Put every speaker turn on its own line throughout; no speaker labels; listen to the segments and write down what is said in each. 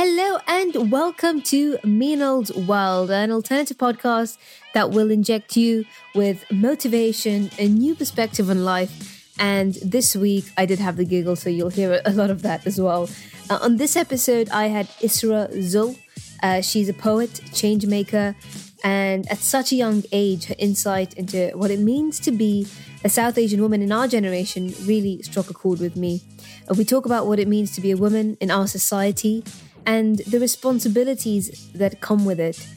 Hello and welcome to Meanold's World, an alternative podcast that will inject you with motivation, a new perspective on life. And this week I did have the giggle, so you'll hear a lot of that as well. Uh, on this episode, I had Isra Zul. Uh, she's a poet, change maker, and at such a young age, her insight into what it means to be a South Asian woman in our generation really struck a chord with me. Uh, we talk about what it means to be a woman in our society and the responsibilities that come with it.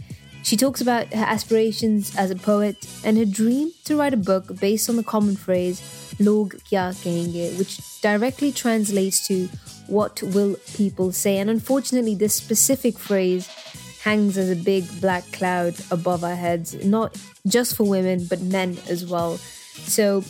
She talks about her aspirations as a poet and her dream to write a book based on the common phrase "log kya kahenge," which directly translates to "what will people say." And unfortunately, this specific phrase hangs as a big black cloud above our heads, not just for women but men as well. So,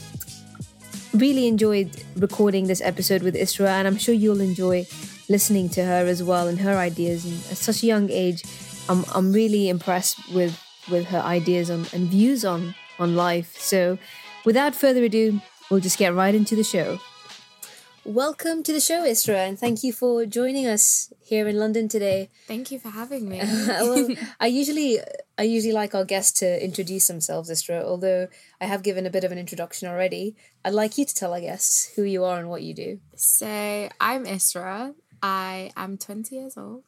really enjoyed recording this episode with Isra, and I'm sure you'll enjoy listening to her as well and her ideas. And at such a young age, I'm I'm really impressed with with her ideas on, and views on on life. So, without further ado, we'll just get right into the show. Welcome to the show, Isra, and thank you for joining us here in London today.
Thank you for having me.
well, I usually I usually like our guests to introduce themselves, Isra. Although I have given a bit of an introduction already, I'd like you to tell our guests who you are and what you do.
So I'm Isra. I am 20 years old.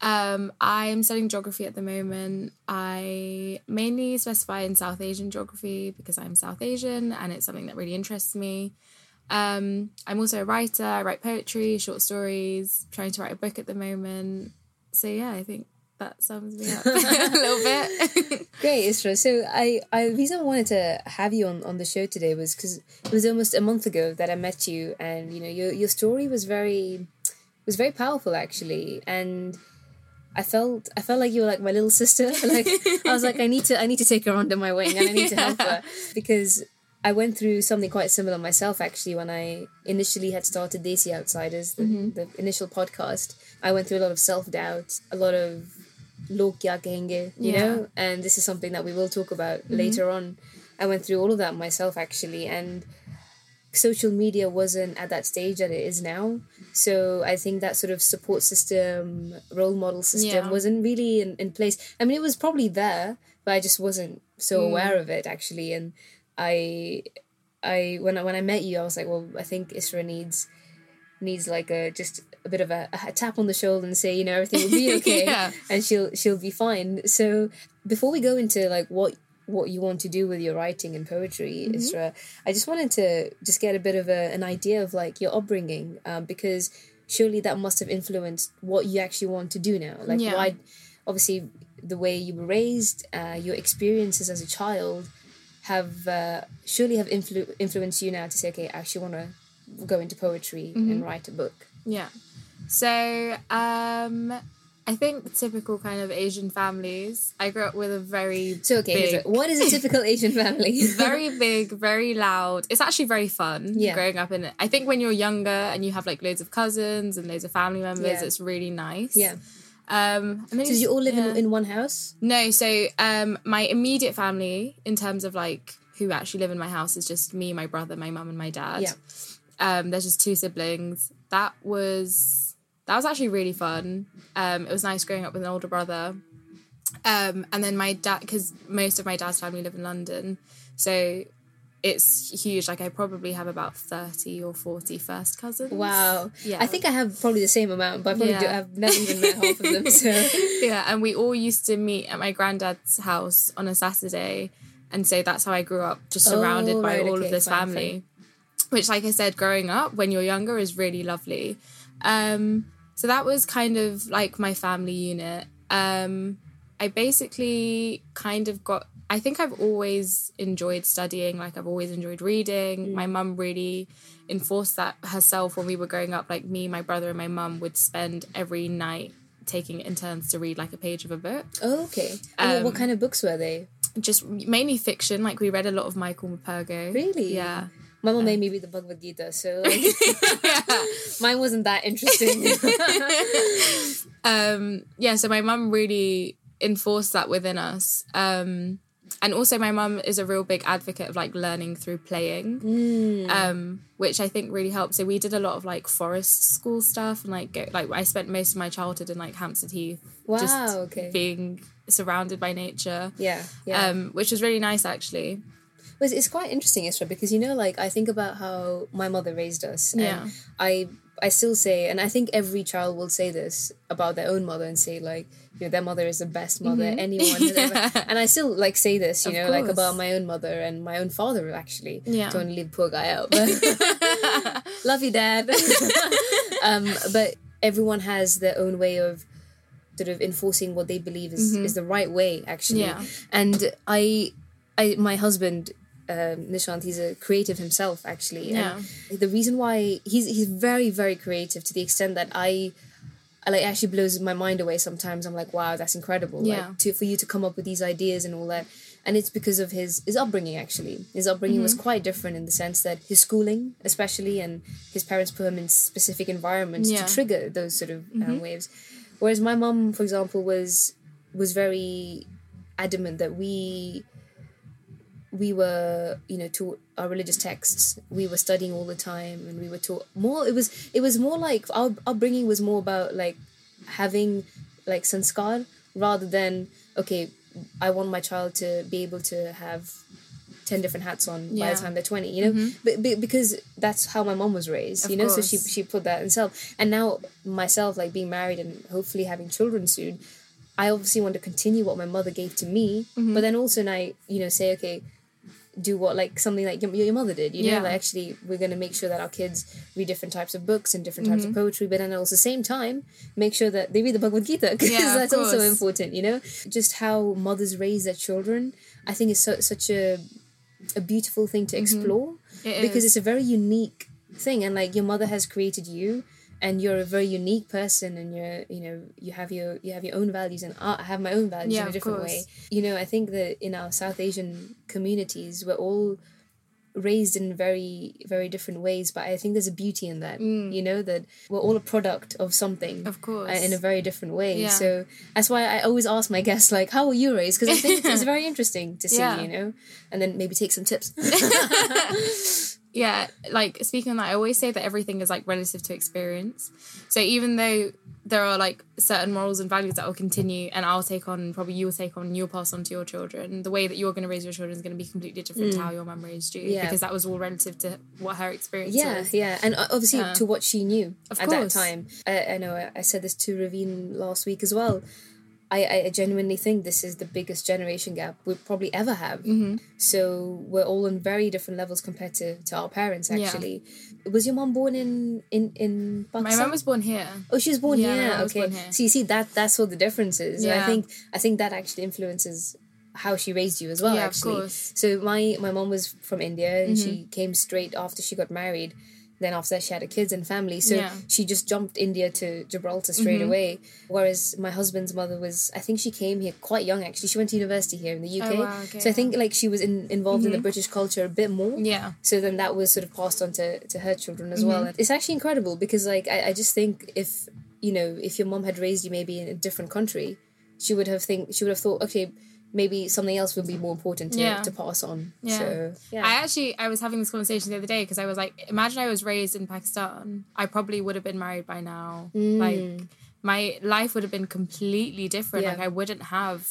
Um, I'm studying geography at the moment. I mainly specify in South Asian geography because I'm South Asian and it's something that really interests me. Um, I'm also a writer. I write poetry, short stories, trying to write a book at the moment. So yeah, I think that sums me up a little bit.
Great, Isra. So I, I, the reason I wanted to have you on, on the show today was because it was almost a month ago that I met you, and you know your your story was very, was very powerful actually, and I felt I felt like you were like my little sister. Like I was like I need to I need to take her under my wing and I need to help her because I went through something quite similar myself actually when I initially had started Desi Outsiders, the, mm-hmm. the initial podcast. I went through a lot of self doubt, a lot of log kya kahenge, you yeah. know, and this is something that we will talk about mm-hmm. later on. I went through all of that myself actually, and social media wasn't at that stage that it is now. So I think that sort of support system, role model system yeah. wasn't really in, in place. I mean, it was probably there, but I just wasn't so mm. aware of it actually. And I, I when I when I met you, I was like, well, I think Isra needs needs like a just a bit of a, a tap on the shoulder and say, you know, everything will be okay, yeah. and she'll she'll be fine. So before we go into like what what you want to do with your writing and poetry, mm-hmm. Isra, I just wanted to just get a bit of a, an idea of like your upbringing, um, because surely that must have influenced what you actually want to do now. Like, yeah. why? Obviously, the way you were raised, uh, your experiences as a child, have uh, surely have influ- influenced you now to say, okay, I actually want to go into poetry mm-hmm. and write a book.
Yeah. So um, I think typical kind of Asian families. I grew up with a very
so okay. Big, what is a typical Asian family?
very big, very loud. It's actually very fun. Yeah. growing up in it. I think when you're younger and you have like loads of cousins and loads of family members, yeah. it's really nice.
Yeah.
Um,
so did you all live yeah. in, in one house?
No. So um, my immediate family, in terms of like who actually live in my house, is just me, my brother, my mum, and my dad.
Yeah.
Um, there's just two siblings. That was that was actually really fun. Um, it was nice growing up with an older brother. Um, and then my dad, because most of my dad's family live in London, so it's huge. Like I probably have about thirty or 40 first cousins.
Wow. Yeah. I think I have probably the same amount, but I probably yeah. do, I've never even met half of them. So
yeah, and we all used to meet at my granddad's house on a Saturday, and so that's how I grew up, just surrounded oh, by all okay, of this fine, family. Fine. Which, like I said, growing up when you're younger is really lovely. Um, so that was kind of like my family unit. Um, I basically kind of got. I think I've always enjoyed studying. Like I've always enjoyed reading. Mm. My mum really enforced that herself when we were growing up. Like me, my brother, and my mum would spend every night taking it in turns to read like a page of a book.
Oh, okay. Um, what kind of books were they?
Just mainly fiction. Like we read a lot of Michael Morpurgo.
Really?
Yeah.
Mama made me read the Bhagavad Gita, so like, mine wasn't that interesting.
um, yeah, so my mum really enforced that within us. Um, and also my mum is a real big advocate of like learning through playing
Mm.
um which i think really helped so we did a lot of like forest school stuff and like go, like i spent most of my childhood in like hampstead heath
Wow,
just
okay.
being surrounded by nature
Yeah, yeah.
um which was really nice actually
But it's quite interesting, Isra, because you know, like I think about how my mother raised us. And
Yeah.
I I still say, and I think every child will say this about their own mother and say like, you know, their mother is the best mother anyone has ever. And I still like say this, you
Mm-hmm. Of
know, like about my own mother and my own father actually.
Yeah.
Don't leave poor guy out. But love you, dad. um, but everyone has their own way of sort of enforcing what they believe is, is the right way actually
Mm-hmm. Yeah.
and i i my husband um, Nishant, he's a creative himself, actually.
Yeah.
And the reason why he's he's very very creative to the extent that I, I like actually blows my mind away sometimes. I'm like, wow, that's incredible.
Yeah.
Like to for you to come up with these ideas and all that. And it's because of his his upbringing actually. His upbringing was
Mm-hmm.
quite different in the sense that his schooling, especially, and his parents put him in specific environments
Yeah. Mm-hmm.
to trigger those sort of um, waves. Whereas my mum, for example, was was very adamant that we we were you know taught our religious texts. We were studying all the time and we were taught more. It was it was more like our upbringing was more about like having like sanskar rather than okay i want my child to be able to have 10 different hats on by the time they're 20 you know? But, but because that's how my mom was raised
Of
you know? So she she put that in self. And now myself like being married and hopefully having children soon I obviously want to continue what my mother gave to me,
Mm-hmm.
but then also now you know say okay, do what like something like your, your mother did. You know,
Yeah.
like actually we're gonna make sure that our kids read different types of books and different types of
Mm-hmm.
poetry, but then also the same time make sure that they read the Bhagavad Gita because
Yeah,
that's also important. You know, just how mothers raise their children, I think is so, such a a beautiful thing to explore
Mm-hmm. It
because
is.
it's a very unique thing and like your mother has created you and you're a very unique person and you're you know you have your you have your own values and I have my own values
Yeah,
in a different way you know i think that in our south asian communities we're all raised in very very different ways but i think there's a beauty in that you know that we're all a product of something
Mm. Of course.
uh, in a very different way
Yeah.
so that's why i always ask my guests like how were you raised because i think it's very interesting to see
Yeah.
you know and then maybe take some tips
yeah like speaking on that i always say that everything is like relative to experience so even though there are like certain morals and values that will continue and i'll take on probably you'll take on you'll pass on to your children the way that you're going to raise your children is going to be completely different to how your mum raised you
Mm. Yeah.
because that was all relative to what her experience
yeah
was
yeah yeah. and uh, obviously
Yeah.
to what she knew
Of
at
course.
that time I, I know I said this to Ravine last week as well I, I genuinely think this is the biggest generation gap we'll probably ever have
Mm-hmm.
so we're all on very different levels compared to, to our parents
Yeah.
actually was your mom born in in in Pakistan?
my mum was born here
Oh, she was born
Yeah,
here.
was
Okay.
born here.
So you see that that's what the difference is. And I think I think that actually influences how she raised you as well.
Yeah, of
actually.
course. Mm-hmm.
So my my mom was from India and she came straight after she got married. Then after that, she had a kids and family. So
Yeah. Mm-hmm.
she just jumped India to Gibraltar straight away. Whereas my husband's mother was, I think she came here quite young. Actually, she went to university here in the UK.
Oh, wow, okay,
so I think like she was in, involved in the British culture a bit more.
yeah
So then that was sort of passed on to, to her children as well. It's actually incredible because like I, I just think if you know, if your mom had raised you maybe in a different country, she would have think she would have thought, okay, maybe something else would be more important to,
Yeah.
to pass on.
Yeah.
So yeah.
I actually I was having this conversation the other day because I was like, imagine I was raised in Pakistan, I probably would have been married by now. Mm. Like my life would have been completely different.
Yeah.
Like I wouldn't have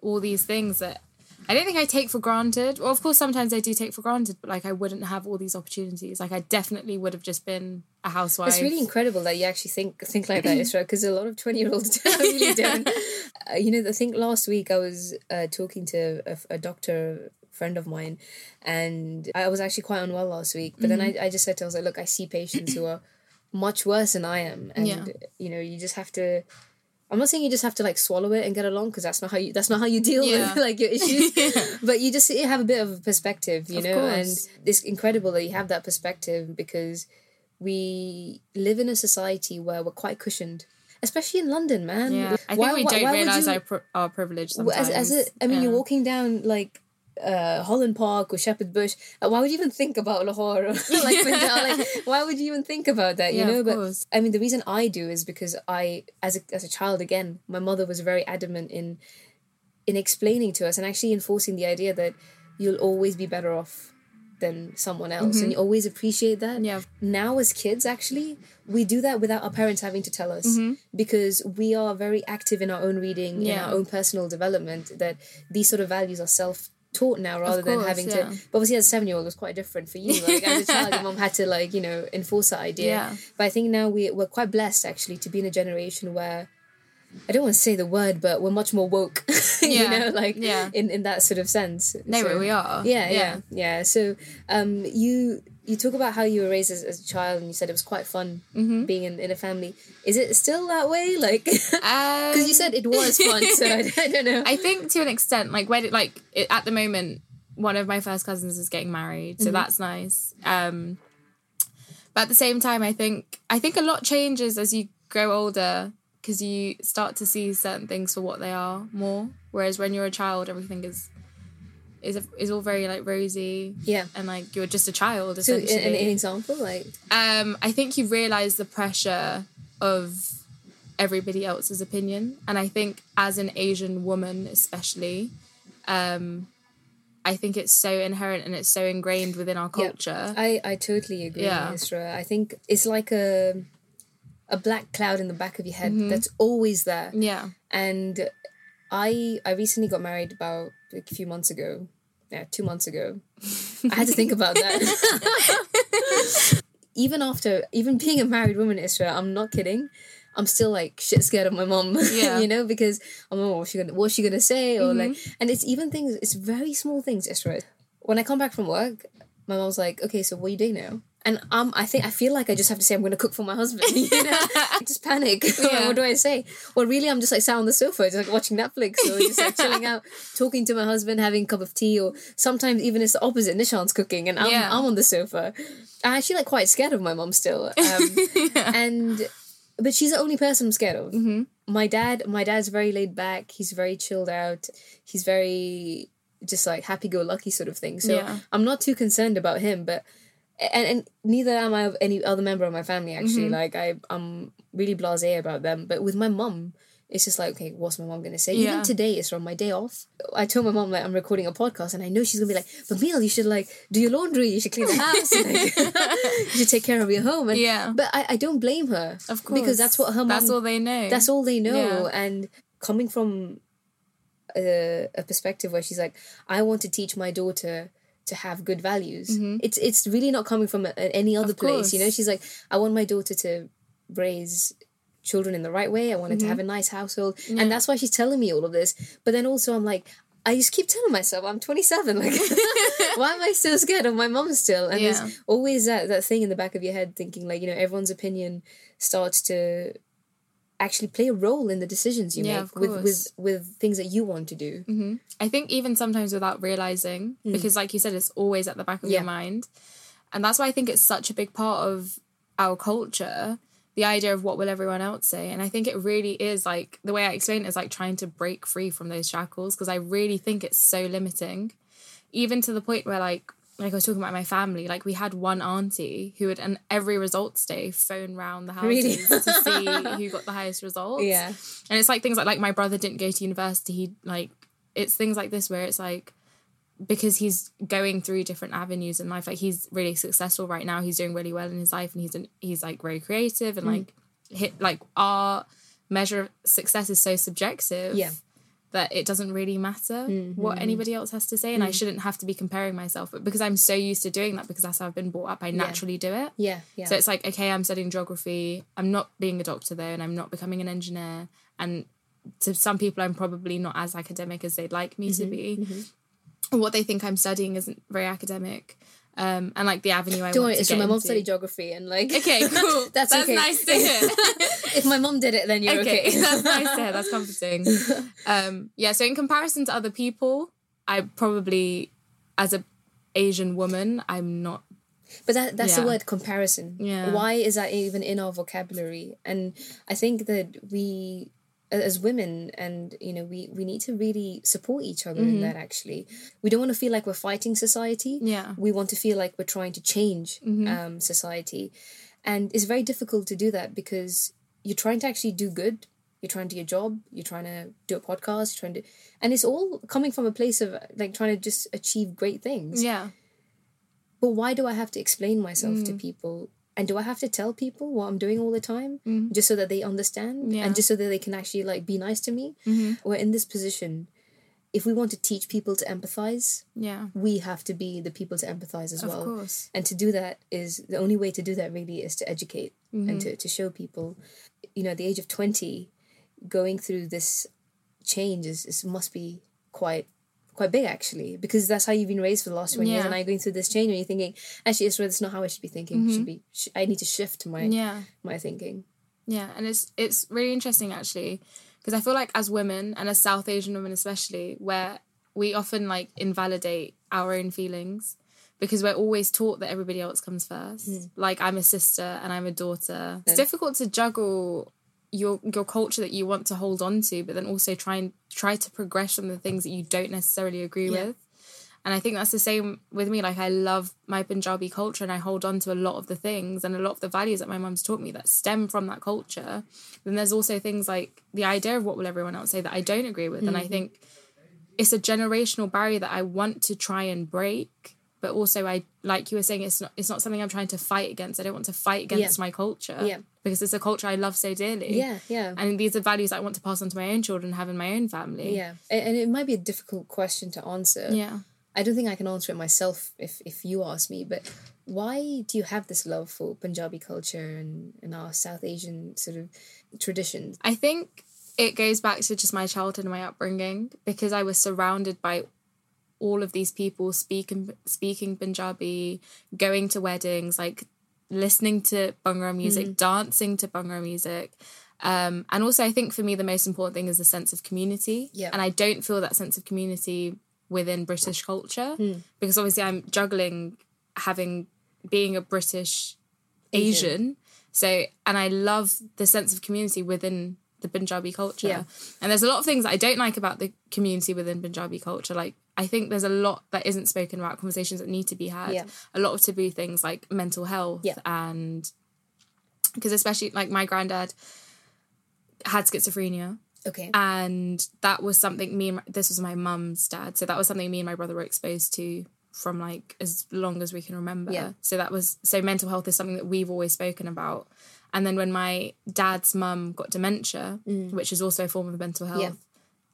all these things that I don't think I take for granted. Well, of course, sometimes I do take for granted, but like I wouldn't have all these opportunities. Like I definitely would have just been a housewife.
It's really incredible that you actually think think like that, Isra, because a lot of twenty year olds really don't. Uh, you know, I think last week I was uh, talking to a, a doctor friend of mine, and I was actually quite unwell last week. But then I, I just said to her, I was like, look, I see patients who are much worse than I am, and
Yeah.
you know, you just have to. I'm not saying you just have to like swallow it and get along because that's not how you that's not how you deal
Yeah.
with like your issues. But you just you have a bit of perspective, you
Of
know, and
course.
it's incredible that you have that perspective because we live in a society where we're quite cushioned, especially in London, man.
Yeah, I think
Why-
we
why-
don't
why
realize
you-
our pri- our privilege sometimes.
as, as a, I mean,
Yeah.
you're walking down like uh, Holland Park or Shepherd Bush. uh, Why would you even think about Lahore? or, like, Punjab? like, why would you even think about that? You
Yeah,
know, but
course.
I mean, the reason I do is because I, as a as a child, again, my mother was very adamant in in explaining to us and actually enforcing the idea that you'll always be better off than someone else mm-hmm. and you always appreciate that
yeah
now as kids actually we do that without our parents having to tell us mm-hmm. because we are very active in our own reading yeah. in our own personal development that these sort of values are self taught now rather course, than having yeah. to but obviously as a seven year old it was quite different for you like as a child your mom had to like you know enforce that idea
yeah.
but i think now we, we're quite blessed actually to be in a generation where I don't want to say the word, but we're much more woke. Yeah. you know, like
yeah.
in, in that sort of sense.
No, so, we are.
Yeah, yeah, yeah, yeah. So um, you you talk about how you were raised as, as a child, and you said it was quite fun
mm-hmm.
being in, in a family. Is it still that way? Like, because um, you said it was fun, so I, I, don't know.
I think to an extent, like when it, like it, at the moment, one of my first cousins is getting married, so mm-hmm. that's nice. Um, but at the same time, I think I think a lot changes as you grow older because you start to see certain things for what they are more. Whereas when you're a child, everything is is a, is all very like rosy.
Yeah,
and like you're just a child. Essentially.
So, an, an example, like,
um, I think you realize the pressure of everybody else's opinion, and I think as an Asian woman, especially, um, I think it's so inherent and it's so ingrained within our culture.
Yeah, I I totally agree, yeah. Isra. I think it's like a a black cloud in the back of your head mm-hmm. that's always there.
Yeah.
And I I recently got married about like a few months ago. Yeah, two months ago. I had to think about that. even after even being a married woman in Isra, I'm not kidding. I'm still like shit scared of my mom.
Yeah.
you know, because I'm like, what's she gonna what's she gonna say? Or mm-hmm. like and it's even things it's very small things, Isra. When I come back from work, my mom's like, Okay, so what are you doing now? And um, I think I feel like I just have to say I'm going to cook for my husband. You know, I just panic. Yeah. what do I say? Well, really, I'm just like sat on the sofa, just like watching Netflix or just like chilling out, talking to my husband, having a cup of tea, or sometimes even it's the opposite. Nishant's cooking, and I'm yeah. I'm on the sofa. I'm actually like quite scared of my mom still, um, yeah. and but she's the only person I'm scared of.
Mm-hmm.
My dad, my dad's very laid back. He's very chilled out. He's very just like happy go lucky sort of thing. So I'm not too concerned about him, but and, and neither am I of any other member of my family actually. Mm-hmm. Like I I'm really blasé about them. But with my mum, it's just like, okay, what's my mom gonna say? Yeah. Even today is from my day off. I told my mom like I'm recording a podcast and I know she's gonna be like, but Mel, you should like do your laundry, you should clean the house, like, you should take care of your home. And,
yeah.
But I, I don't blame her.
Of course.
Because that's what her mom
That's all they know.
That's all they know. Yeah. And coming from a, a perspective where she's like, I want to teach my daughter to have good values.
Mm-hmm.
It's it's really not coming from a, any other place. You know, she's like, I want my daughter to raise children in the right way. I wanted mm-hmm. to have a nice household, yeah. and that's why she's telling me all of this. But then also, I'm like. I just keep telling myself I'm 27. Like, why am I so scared of my mom still? And yeah. there's always that that thing in the back of your head, thinking like, you know, everyone's opinion starts to actually play a role in the decisions you yeah, make with, with with things that you want to do.
Mm-hmm. I think even sometimes without realizing, mm. because like you said, it's always at the back of yeah. your mind, and that's why I think it's such a big part of our culture. The idea of what will everyone else say, and I think it really is like the way I explain it is like trying to break free from those shackles because I really think it's so limiting, even to the point where like like I was talking about my family, like we had one auntie who would, and every results day, phone round the houses really? to see who got the highest results.
Yeah,
and it's like things like like my brother didn't go to university. He like it's things like this where it's like because he's going through different avenues in life. Like he's really successful right now. He's doing really well in his life, and he's an, he's like very creative and mm. like hit like our measure of success is so subjective.
Yeah
that it doesn't really matter mm-hmm. what anybody else has to say and mm. I shouldn't have to be comparing myself but because I'm so used to doing that because that's how I've been brought up I naturally
yeah.
do it
yeah, yeah
so it's like okay I'm studying geography I'm not being a doctor though and I'm not becoming an engineer and to some people I'm probably not as academic as they'd like me mm-hmm. to be
mm-hmm.
what they think I'm studying isn't very academic um, and like the avenue I
Don't
want
worry,
to
so my mom studied geography and like
okay cool.
That's,
that's
okay.
nice to hear.
If my mom did it then you're okay,
okay. that's nice to hear. That's comforting. Um, yeah so in comparison to other people I probably as a Asian woman I'm not
but that that's yeah. the word comparison.
Yeah.
Why is that even in our vocabulary? And I think that we as women and you know we we need to really support each other mm-hmm. in that actually we don't want to feel like we're fighting society
yeah
we want to feel like we're trying to change
mm-hmm.
um, society and it's very difficult to do that because you're trying to actually do good you're trying to do your job, you're trying to do a podcast, you're trying to, and it's all coming from a place of like trying to just achieve great things.
Yeah.
But why do I have to explain myself
Mm.
to people? And do I have to tell people what I'm doing all the time
Mm.
just so that they understand
Yeah.
and just so that they can actually like be nice to me?
Mm-hmm.
We're in this position. If we want to teach people to empathize,
Yeah.
we have to be the people to empathize as
Of
well.
course.
And to do that is the only way to do that really is to educate
Mm-hmm.
and to, to show people, you know, at the age of 20, going through this change is, is must be quite quite big actually because that's how you've been raised for the last 20 years
Yeah. Mm-hmm.
and now you're going through this change and you're thinking actually Isra, that's not how I should be thinking should be sh- I need to shift my
Yeah.
my thinking
Yeah, and it's it's really interesting actually because I feel like as women and as South Asian women especially, where we often like invalidate our own feelings because we're always taught that everybody else comes first. Like I'm a sister and I'm a daughter. It's difficult to juggle your your culture that you want to hold on to, but then also try and try to progress on the things that you don't necessarily agree
Yeah.
with. And I think that's the same with me. Like I love my Punjabi culture and I hold on to a lot of the things and a lot of the values that my mum's taught me that stem from that culture. Then there's also things like the idea of what will everyone else say that I don't agree with. And I mm-hmm. think it's a generational barrier that I want to try and break. But also I like you were saying it's not it's not something I'm trying to fight against. I don't want to fight against my culture.
Yeah.
Because it's a culture I love so dearly.
yeah yeah
And these are values I want to pass on to my own children and have in my own family.
yeah and, and it might be a difficult question to answer
Yeah.
I don't think I can answer it myself if, if you ask me, but why do you have this love for Punjabi culture and, and our South Asian sort of traditions?
I think it goes back to just my childhood and my upbringing because I was surrounded by all of these people speaking speaking Punjabi, going to weddings, like listening to Bhangra music,
Mm.
dancing to Bhangra music. Um, and also, I think for me, the most important thing is the sense of community.
Yeah.
And I don't feel that sense of community within British culture
Hmm.
because obviously I'm juggling having being a British Asian.
Asian.
So, and I love the sense of community within the Punjabi culture.
Yeah.
And there's a lot of things that I don't like about the community within Punjabi culture. Like, I think there's a lot that isn't spoken about, conversations that need to be had.
Yeah.
A lot of taboo things like mental health
Yeah.
and because especially like my granddad had schizophrenia
Okay.
and that was something me and my, this was my mum's dad so that was something me and my brother were exposed to from like as long as we can remember
Yeah.
so that was so mental health is something that we've always spoken about and then when my dad's mum got dementia which is also a form of mental health
Mm. Yeah.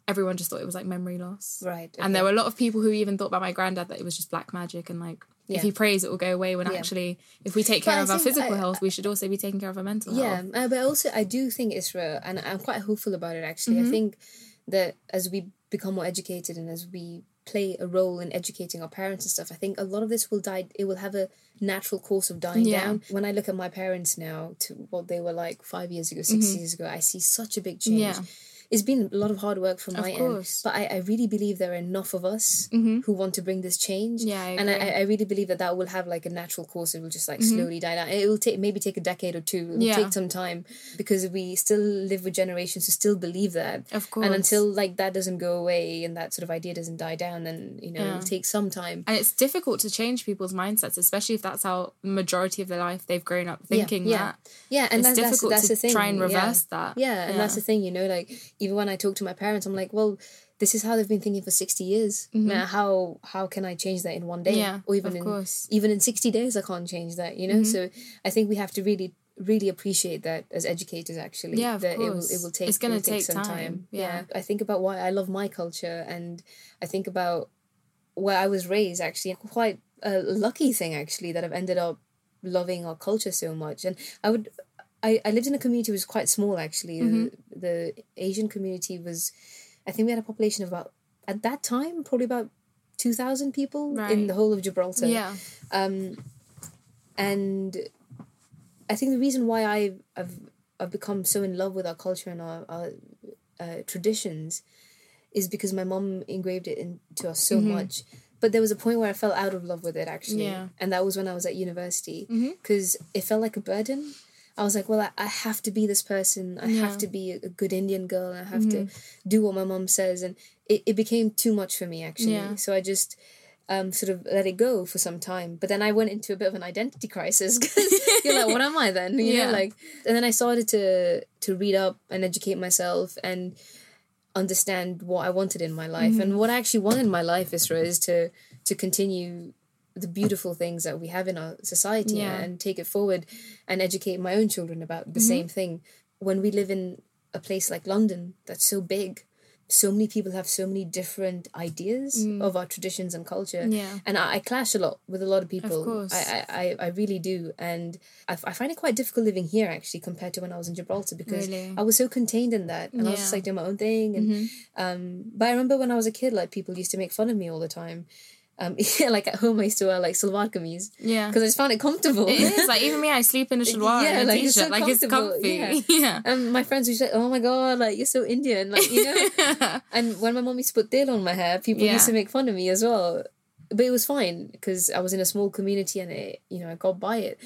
Everyone just thought it was like memory loss
right.
and there were a lot of people who even thought about my granddad that it was just black magic and like
Yeah.
if he prays it will go away when
Yeah.
actually if we take
But
care
I
of our physical
I-
health we should also be taking care of our mental
yeah,
health
uh, but also I do think Isra, and I'm quite hopeful about it actually.
Mm-hmm.
I think that as we become more educated and as we play a role in educating our parents and stuff, I think a lot of this will die. It will have a natural course of dying
Yeah.
down. When I look at my parents now to what they were like five years ago, 6 years ago, I see such a big change.
Mm-hmm. Yeah.
It's been a lot of hard work from my end, but I, I really believe there are enough of us who want to bring this change.
Mm-hmm. Yeah, I
and I. I really believe that that will have like a natural course. It will just like slowly die down. It will take maybe take a decade or two. It will
Mm-hmm. Yeah.
take some time because we still live with generations who still believe that.
Of course.
And until like that doesn't go away and that sort of idea doesn't die down, then you know
Yeah.
it'll take some time.
And it's difficult to change people's mindsets, especially if that's how majority of their life they've grown up thinking
yeah.
that.
Yeah, and
It's
that's, that's
difficult
that's
to
the thing.
try and
yeah.
reverse that.
Yeah, and that's the thing. You know, like even when I talk to my parents, I'm like, well, this is how they've been thinking for sixty years. Now, how how can I change that in one day?
Mm-hmm. Yeah,
or even in
course.
even in sixty days, I can't change that. You know, so I think we have to really really appreciate that as educators actually
Yeah, of
that it will it will take
It's gonna
will
take
some
time, yeah.
i think about why i love my culture and i think about where i was raised actually quite a lucky thing actually that i've ended up loving our culture so much and i would i, I lived in a community which was quite small actually
Mm-hmm.
the, the asian community was i think we had a population of about at that time probably about 2000 people in the whole of gibraltar
Yeah.
and I think the reason why I, I've I've become so in love with our culture and our, our uh, traditions is because my mom engraved it into us so much. But there was a point where I fell out of love with it actually,
Yeah.
and that was when I was at university because it felt like a burden. I was like, well, I, I have to be this person. I have to be a, good Indian girl. I have to do what my mom says, and it, it became too much for me actually.
Yeah.
So I just um, sort of let it go for some time. But then I went into a bit of an identity crisis because you're like, what am I then? You yeah. know, like, and then I started to to read up and educate myself and understand what I wanted in my life. Mm-hmm. And what I actually want in my life, Isra, is to to continue the beautiful things that we have in our society yeah. and take it forward and educate my own children about the mm-hmm. same thing. When we live in a place like London that's so big, so many people have so many different ideas mm. of our traditions and culture.
Yeah.
And I, I, clash a lot with a lot of people.
Of course.
I, I, I really do. And I, I find it quite difficult living here actually compared to when I was in Gibraltar because
really?
I was so contained in that. And yeah. I was just like doing my own thing. And mm-hmm. um but I remember when I was a kid, like people used to make fun of me all the time um, yeah, like at home I used to wear like salwar kameez.
Yeah.
Because I just found it comfortable.
It is. Like even me, I sleep in a shalwar yeah, and a like, t-shirt. It's so like it's comfy.
Yeah. yeah. And my friends would say, oh my God, like you're so Indian. Like, you know. and when my mom used to put tel on my hair, people yeah. used to make fun of me as well. But it was fine because I was in a small community and it, you know, I got by it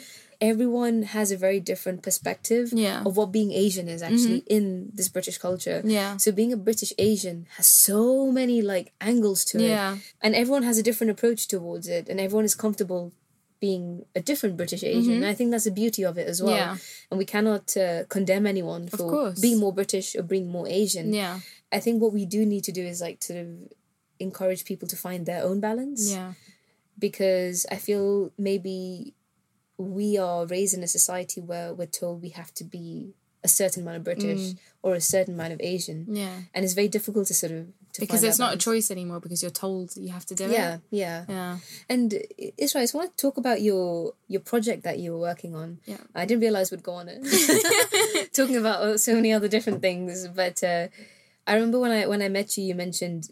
everyone has a very different perspective
yeah.
of what being Asian is actually mm-hmm. in this British culture.
Yeah.
So being a British Asian has so many like angles to
yeah.
it. And everyone has a different approach towards it and everyone is comfortable being a different British Asian. Mm-hmm. And I think that's the beauty of it as well.
Yeah.
And we cannot uh, condemn anyone for being more British or being more Asian.
Yeah.
I think what we do need to do is like sort of encourage people to find their own balance.
Yeah.
Because I feel maybe we are raised in a society where we're told we have to be a certain amount of British mm. or a certain amount of Asian.
Yeah.
And it's very difficult to sort of to
because it's not balance. a choice anymore because you're told you have to do
yeah,
it.
Yeah,
yeah. Yeah.
And Isra, I just want to talk about your your project that you were working on.
Yeah.
I didn't realize we'd go on it. Talking about so many other different things, but uh, I remember when I when I met you, you mentioned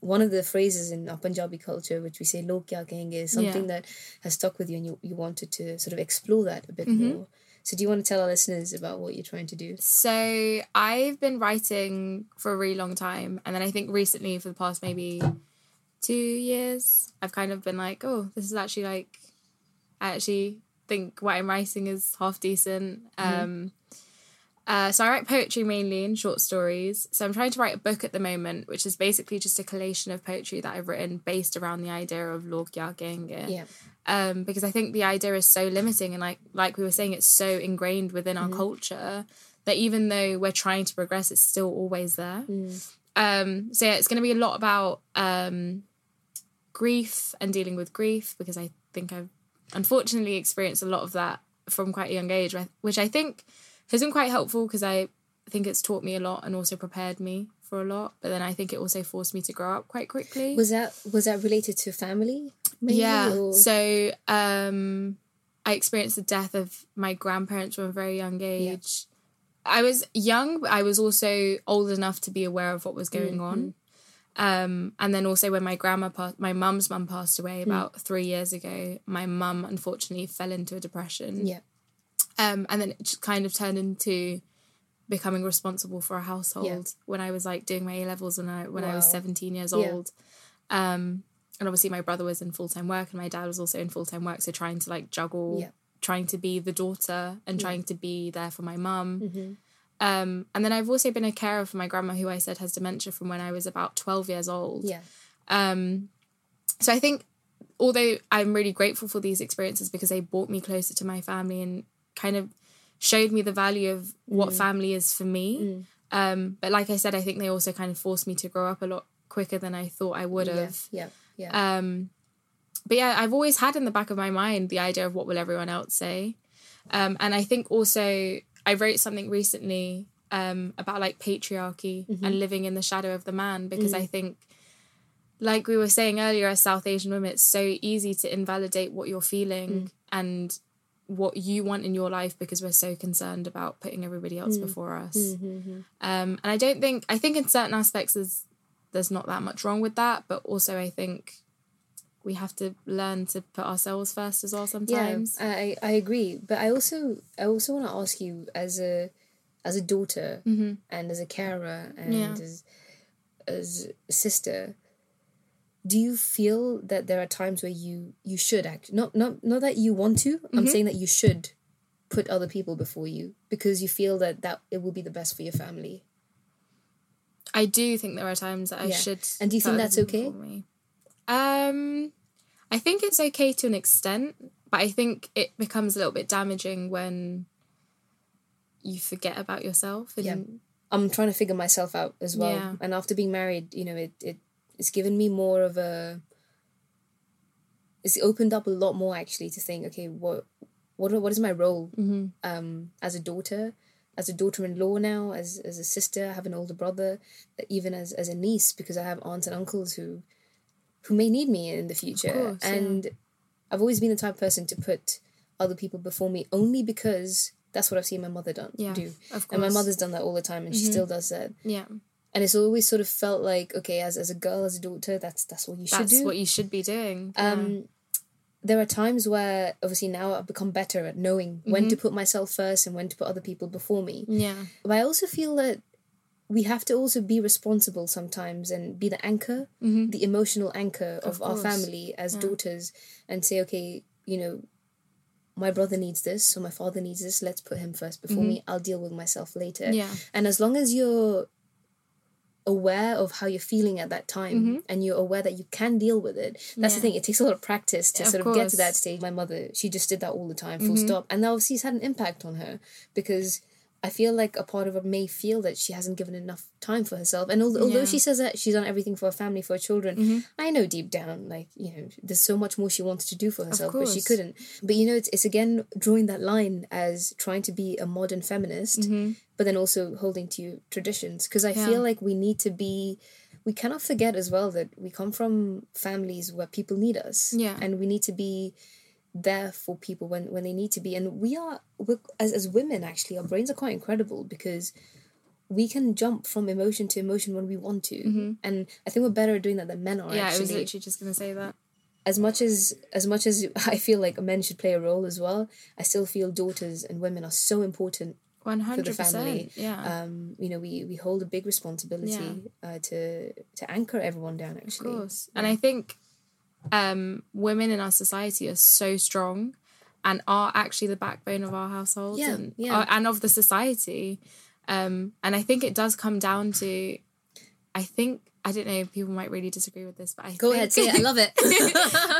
one of the phrases in our Punjabi culture, which we say "log kya kahenge," is something yeah. that has stuck with you, and you, you wanted to sort of explore that a bit mm-hmm. more. So, do you want to tell our listeners about what you're trying to do?
So, I've been writing for a really long time, and then I think recently, for the past maybe two years, I've kind of been like, oh, this is actually like, I actually think what I'm writing is half decent. Mm-hmm. Um, uh, so I write poetry mainly in short stories. So I'm trying to write a book at the moment, which is basically just a collation of poetry that I've written based around the idea of Log Kahenge.
Yeah.
Um, because I think the idea is so limiting and like like we were saying, it's so ingrained within our mm. culture that even though we're trying to progress, it's still always there.
Mm.
Um, so yeah, it's going to be a lot about um, grief and dealing with grief because I think I've unfortunately experienced a lot of that from quite a young age, which I think has been quite helpful because I think it's taught me a lot and also prepared me for a lot. But then I think it also forced me to grow up quite quickly.
Was that was that related to family?
Maybe, yeah. Or? So um, I experienced the death of my grandparents from a very young age. Yeah. I was young, but I was also old enough to be aware of what was going mm-hmm. on. Um, and then also when my grandma passed, my mum's mum passed away mm. about mm. three years ago. My mum unfortunately fell into a depression.
Yeah.
Um, and then it just kind of turned into becoming responsible for a household yeah. when I was like doing my A levels when I when wow. I was seventeen years old. Yeah. Um, and obviously my brother was in full time work and my dad was also in full time work, so trying to like juggle,
yeah.
trying to be the daughter and trying to be there for my mum.
Mm-hmm.
Um, and then I've also been a carer for my grandma, who I said has dementia from when I was about twelve years old.
Yeah.
Um, so I think although I'm really grateful for these experiences because they brought me closer to my family and kind of showed me the value of what mm. family is for me.
Mm.
Um, but like I said, I think they also kind of forced me to grow up a lot quicker than I thought I would have.
Yeah, yeah, yeah.
Um, but yeah, I've always had in the back of my mind the idea of what will everyone else say. Um, and I think also I wrote something recently um, about like patriarchy mm-hmm. and living in the shadow of the man because mm. I think like we were saying earlier as South Asian women, it's so easy to invalidate what you're feeling mm. and what you want in your life because we're so concerned about putting everybody else mm. before us.
Mm-hmm.
Um, and I don't think I think in certain aspects there's there's not that much wrong with that, but also I think we have to learn to put ourselves first as well sometimes.
Yeah, I I agree, but I also I also want to ask you as a as a daughter
mm-hmm.
and as a carer and
yeah.
as as a sister do you feel that there are times where you you should act not not not that you want to mm-hmm. i'm saying that you should put other people before you because you feel that that it will be the best for your family
i do think there are times that i yeah. should
and do you think that's okay
um I think it's okay to an extent, but I think it becomes a little bit damaging when you forget about yourself. And
yeah. I'm trying to figure myself out as well. Yeah. And after being married, you know, it, it it's given me more of a it's opened up a lot more actually to think, okay, what what what is my role
mm-hmm.
um as a daughter? As a daughter-in-law now, as as a sister, I have an older brother, even as as a niece, because I have aunts and uncles who who may need me in the future. Course, and yeah. I've always been the type of person to put other people before me only because that's what I've seen my mother done,
yeah,
do.
Of course.
And my mother's done that all the time and mm-hmm. she still does that.
Yeah.
And it's always sort of felt like, okay, as, as a girl, as a daughter, that's that's what you should
that's
do. That's
what you should be doing.
Um there are times where obviously now I've become better at knowing mm-hmm. when to put myself first and when to put other people before me.
Yeah.
But I also feel that we have to also be responsible sometimes and be the anchor,
mm-hmm.
the emotional anchor of, of our family as yeah. daughters, and say, okay, you know, my brother needs this, so my father needs this. Let's put him first before mm-hmm. me. I'll deal with myself later.
Yeah.
And as long as you're aware of how you're feeling at that time
mm-hmm.
and you're aware that you can deal with it that's yeah. the thing it takes a lot of practice to
yeah,
sort
of,
get to that stage my mother she just did that all the time full mm-hmm. stop and that obviously has had an impact on her because I feel like a part of her may feel that she hasn't given enough time for herself. And although, yeah. although she says that she's done everything for her family, for her children,
mm-hmm.
I know deep down, like, you know, there's so much more she wanted to do for herself, but she couldn't. But, you know, it's, it's again drawing that line as trying to be a modern feminist,
mm-hmm.
but then also holding to traditions. Because I yeah. feel like we need to be we cannot forget as well that we come from families where people need us.
Yeah.
And we need to be there for people when when they need to be and we are as, as women actually our brains are quite incredible because we can jump from emotion to emotion when we want to
mm-hmm.
and i think we're better at doing that than men are
yeah
actually.
i was literally just going to say that
as much as as much as i feel like men should play a role as well i still feel daughters and women are so important
100%, for the family yeah
um you know we we hold a big responsibility yeah. uh, to to anchor everyone down actually
of course yeah. and i think um, women in our society are so strong and are actually the backbone of our households
yeah,
and,
yeah.
and of the society. Um, and I think it does come down to, I think, I don't know, people might really disagree with this, but I
Go
think,
ahead, say it. I love it.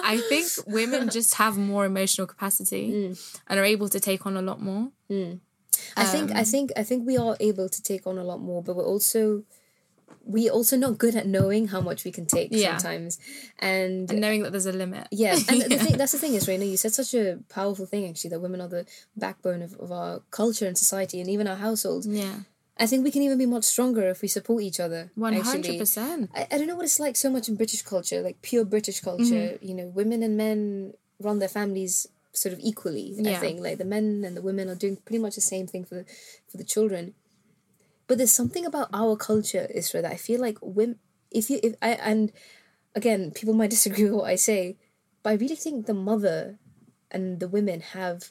I think women just have more emotional capacity
mm.
and are able to take on a lot more.
Mm. I um, think I think I think we are able to take on a lot more, but we're also we also not good at knowing how much we can take yeah. sometimes and,
and knowing that there's a limit
yeah and yeah. The thing, that's the thing is Raina you said such a powerful thing actually that women are the backbone of, of our culture and society and even our households
yeah
I think we can even be much stronger if we support each other.
One hundred percent.
I, don't know what it's like so much in British culture, like pure British culture. Mm-hmm. You know, women and men run their families sort of equally. Yeah. I think like the men and the women are doing pretty much the same thing for the, for the children. But there's something about our culture, Isra, that I feel like women, if you, if I, and again, people might disagree with what I say, but I really think the mother and the women have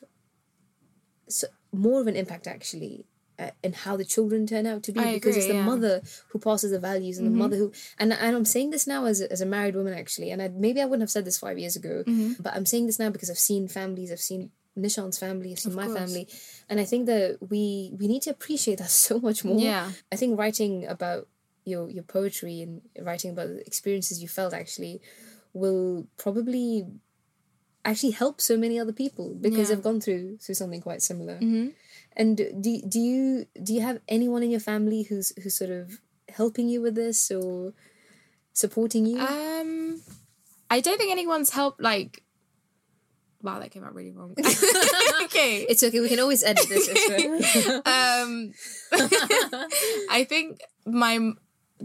so, more of an impact actually uh, in how the children turn out to be
I
because
agree,
it's the
yeah.
mother who passes the values and mm-hmm. the mother who and and I'm saying this now as a, as a married woman actually and I, maybe I wouldn't have said this five years ago
mm-hmm.
but I'm saying this now because I've seen families I've seen Nishant's family, of my course. family, and I think that we we need to appreciate that so much more.
Yeah,
I think writing about your your poetry and writing about the experiences you felt actually will probably actually help so many other people because yeah. they've gone through through something quite similar.
Mm-hmm.
And do do you do you have anyone in your family who's who's sort of helping you with this or supporting you?
Um, I don't think anyone's helped like Wow, that came out really wrong.
okay. It's okay. We can always edit this.
um, I think my,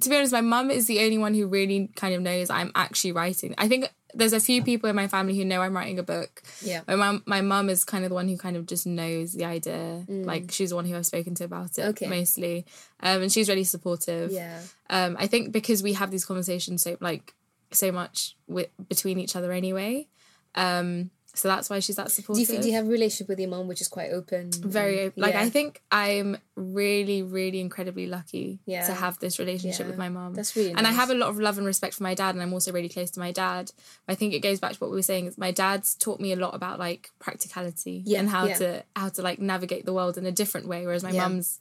to be honest, my mum is the only one who really kind of knows I'm actually writing. I think there's a few people in my family who know I'm writing a book.
Yeah.
My mum, my mum is kind of the one who kind of just knows the idea.
Mm.
Like she's the one who I've spoken to about it
okay.
mostly, um, and she's really supportive.
Yeah.
Um, I think because we have these conversations so like so much with between each other anyway. Um, so that's why she's that supportive.
Do you, do you have a relationship with your mom which is quite open?
Very open. Like yeah. I think I'm really, really incredibly lucky
yeah.
to have this relationship
yeah.
with my mom.
That's really
And I have a lot of love and respect for my dad and I'm also really close to my dad. I think it goes back to what we were saying is my dad's taught me a lot about like practicality and how to how to like navigate the world in a different way. Whereas my mum's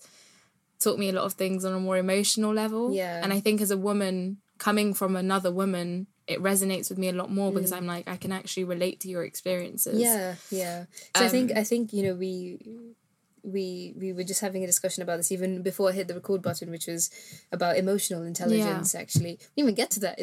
taught me a lot of things on a more emotional level.
Yeah.
And I think as a woman coming from another woman it resonates with me a lot more because mm. I'm like I can actually relate to your experiences.
Yeah, yeah. So um, I think I think you know we we we were just having a discussion about this even before I hit the record button, which was about emotional intelligence. Yeah. Actually, we didn't even get to that.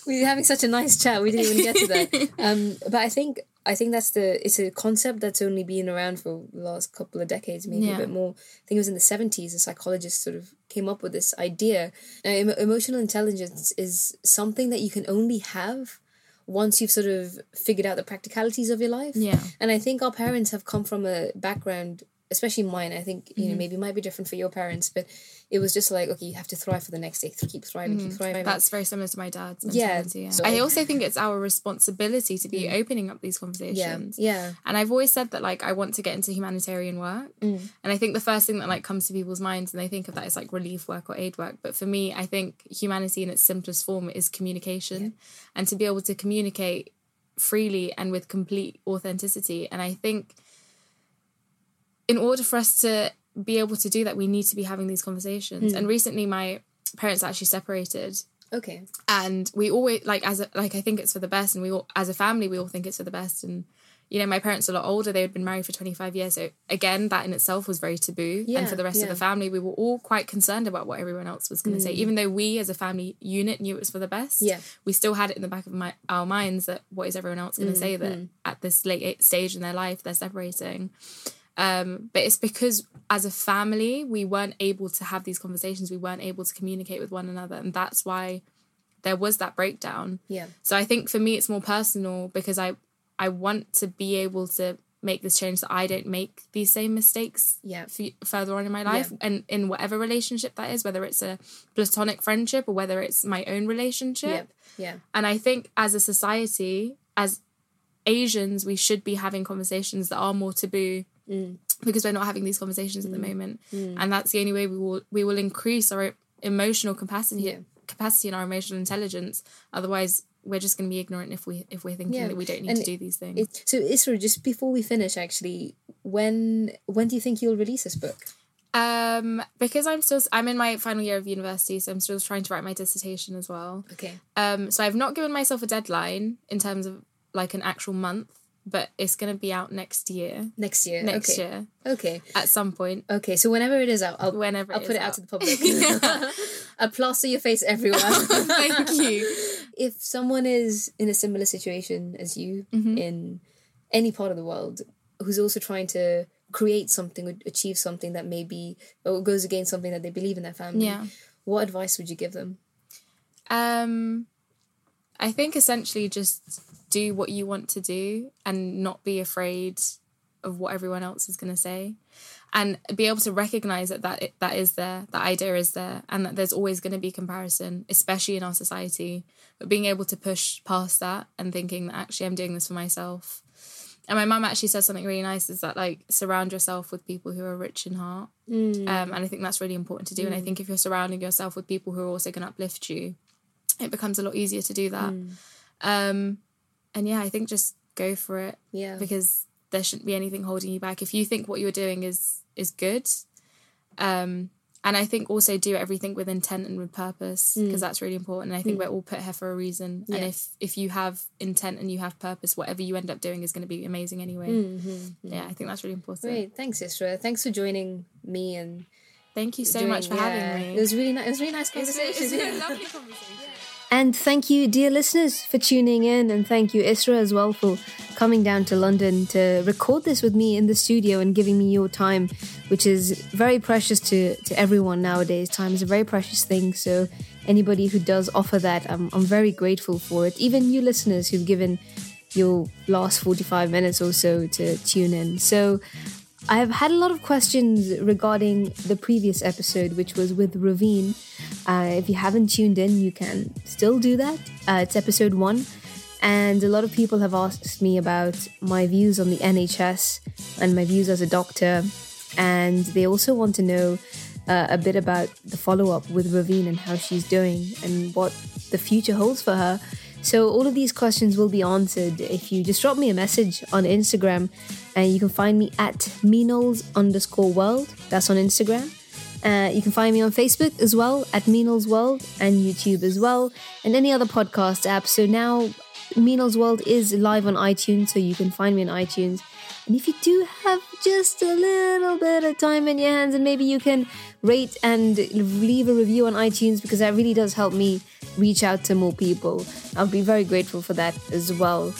we were having such a nice chat. We didn't even get to that. Um, but I think I think that's the it's a concept that's only been around for the last couple of decades, maybe yeah. a bit more. I think it was in the seventies. A psychologist sort of came up with this idea. Now, emotional intelligence is something that you can only have once you've sort of figured out the practicalities of your life.
Yeah.
And I think our parents have come from a background especially mine i think you mm-hmm. know maybe it might be different for your parents but it was just like okay you have to thrive for the next day keep thriving mm-hmm. keep thriving
that's very similar to my dad's yeah, yeah. So, i also think it's our responsibility to be mm. opening up these conversations
yeah, yeah
and i've always said that like i want to get into humanitarian work
mm.
and i think the first thing that like comes to people's minds and they think of that is like relief work or aid work but for me i think humanity in its simplest form is communication yeah. and to be able to communicate freely and with complete authenticity and i think in order for us to be able to do that, we need to be having these conversations. Mm. And recently, my parents actually separated.
Okay.
And we always like as a, like I think it's for the best, and we all as a family we all think it's for the best. And you know, my parents are a lot older; they had been married for twenty five years. So again, that in itself was very taboo. Yeah, and for the rest yeah. of the family, we were all quite concerned about what everyone else was going to mm. say, even though we as a family unit knew it was for the best.
Yeah.
We still had it in the back of my, our minds that what is everyone else going to mm, say that mm. at this late stage in their life they're separating. Um, but it's because as a family, we weren't able to have these conversations. We weren't able to communicate with one another. And that's why there was that breakdown.
Yeah.
So I think for me, it's more personal because I, I want to be able to make this change so I don't make these same mistakes
yeah.
f- further on in my life yeah. and in whatever relationship that is, whether it's a platonic friendship or whether it's my own relationship.
Yeah. yeah.
And I think as a society, as Asians, we should be having conversations that are more taboo
mm.
because we're not having these conversations mm. at the mm. moment,
mm.
and that's the only way we will we will increase our emotional capacity
yeah.
capacity and our emotional intelligence. Otherwise, we're just going to be ignorant if we if we're thinking yeah. that we don't need and to do these things.
It, so Isra, just before we finish, actually, when when do you think you'll release this book?
Um, because I'm still I'm in my final year of university, so I'm still trying to write my dissertation as well.
Okay.
Um, so I've not given myself a deadline in terms of like an actual month but it's going to be out next year.
Next year.
Next
okay.
year.
Okay.
At some point.
Okay, so whenever it is out, I'll
whenever
I'll put it
out.
out to the public. A plaster your face everywhere.
Thank you.
If someone is in a similar situation as you
mm-hmm.
in any part of the world, who's also trying to create something, or achieve something that maybe or goes against something that they believe in their family,
yeah.
what advice would you give them?
Um, I think essentially just do what you want to do and not be afraid of what everyone else is going to say and be able to recognize that that, that is there that idea is there and that there's always going to be comparison especially in our society but being able to push past that and thinking that actually i'm doing this for myself and my mum actually says something really nice is that like surround yourself with people who are rich in heart
mm.
um, and i think that's really important to do mm. and i mm. think if you're surrounding yourself with people who are also going to uplift you it becomes a lot easier to do that
mm.
um, and yeah, I think just go for it.
Yeah.
Because there shouldn't be anything holding you back. If you think what you're doing is is good, um, and I think also do everything with intent and with purpose because mm. that's really important. And I think mm. we're all put here for a reason. Yeah. And if if you have intent and you have purpose, whatever you end up doing is going to be amazing anyway.
Mm-hmm.
Yeah, I think that's really important.
Great, thanks, Isra. Thanks for joining me and.
Thank you so doing, much for yeah, having me.
It was really nice. It was really nice conversation.
It's, it's a lovely conversation.
And thank you, dear listeners, for tuning in. And thank you, Isra, as well, for coming down to London to record this with me in the studio and giving me your time, which is very precious to, to everyone nowadays. Time is a very precious thing. So, anybody who does offer that, I'm, I'm very grateful for it. Even you listeners who've given your last 45 minutes or so to tune in. So, I have had a lot of questions regarding the previous episode, which was with Ravine. Uh, if you haven't tuned in, you can still do that. Uh, it's episode one. And a lot of people have asked me about my views on the NHS and my views as a doctor. And they also want to know uh, a bit about the follow up with Ravine and how she's doing and what the future holds for her. So, all of these questions will be answered if you just drop me a message on Instagram and you can find me at Meenals underscore world. That's on Instagram. Uh, you can find me on Facebook as well at Meenal's World and YouTube as well, and any other podcast app. So now Meenal's World is live on iTunes, so you can find me on iTunes. And if you do have just a little bit of time in your hands, and maybe you can rate and leave a review on iTunes because that really does help me reach out to more people. I'll be very grateful for that as well.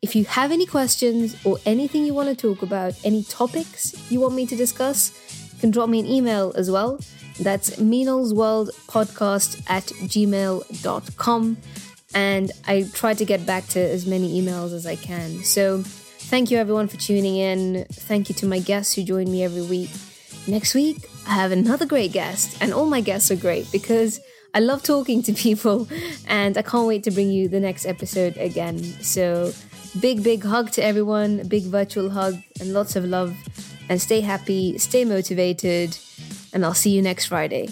If you have any questions or anything you want to talk about, any topics you want me to discuss, you can drop me an email as well. That's meenalsworldpodcast at gmail.com. And I try to get back to as many emails as I can. So thank you everyone for tuning in. Thank you to my guests who join me every week. Next week, I have another great guest, and all my guests are great because I love talking to people and I can't wait to bring you the next episode again. So, big, big hug to everyone, big virtual hug, and lots of love. And stay happy, stay motivated, and I'll see you next Friday.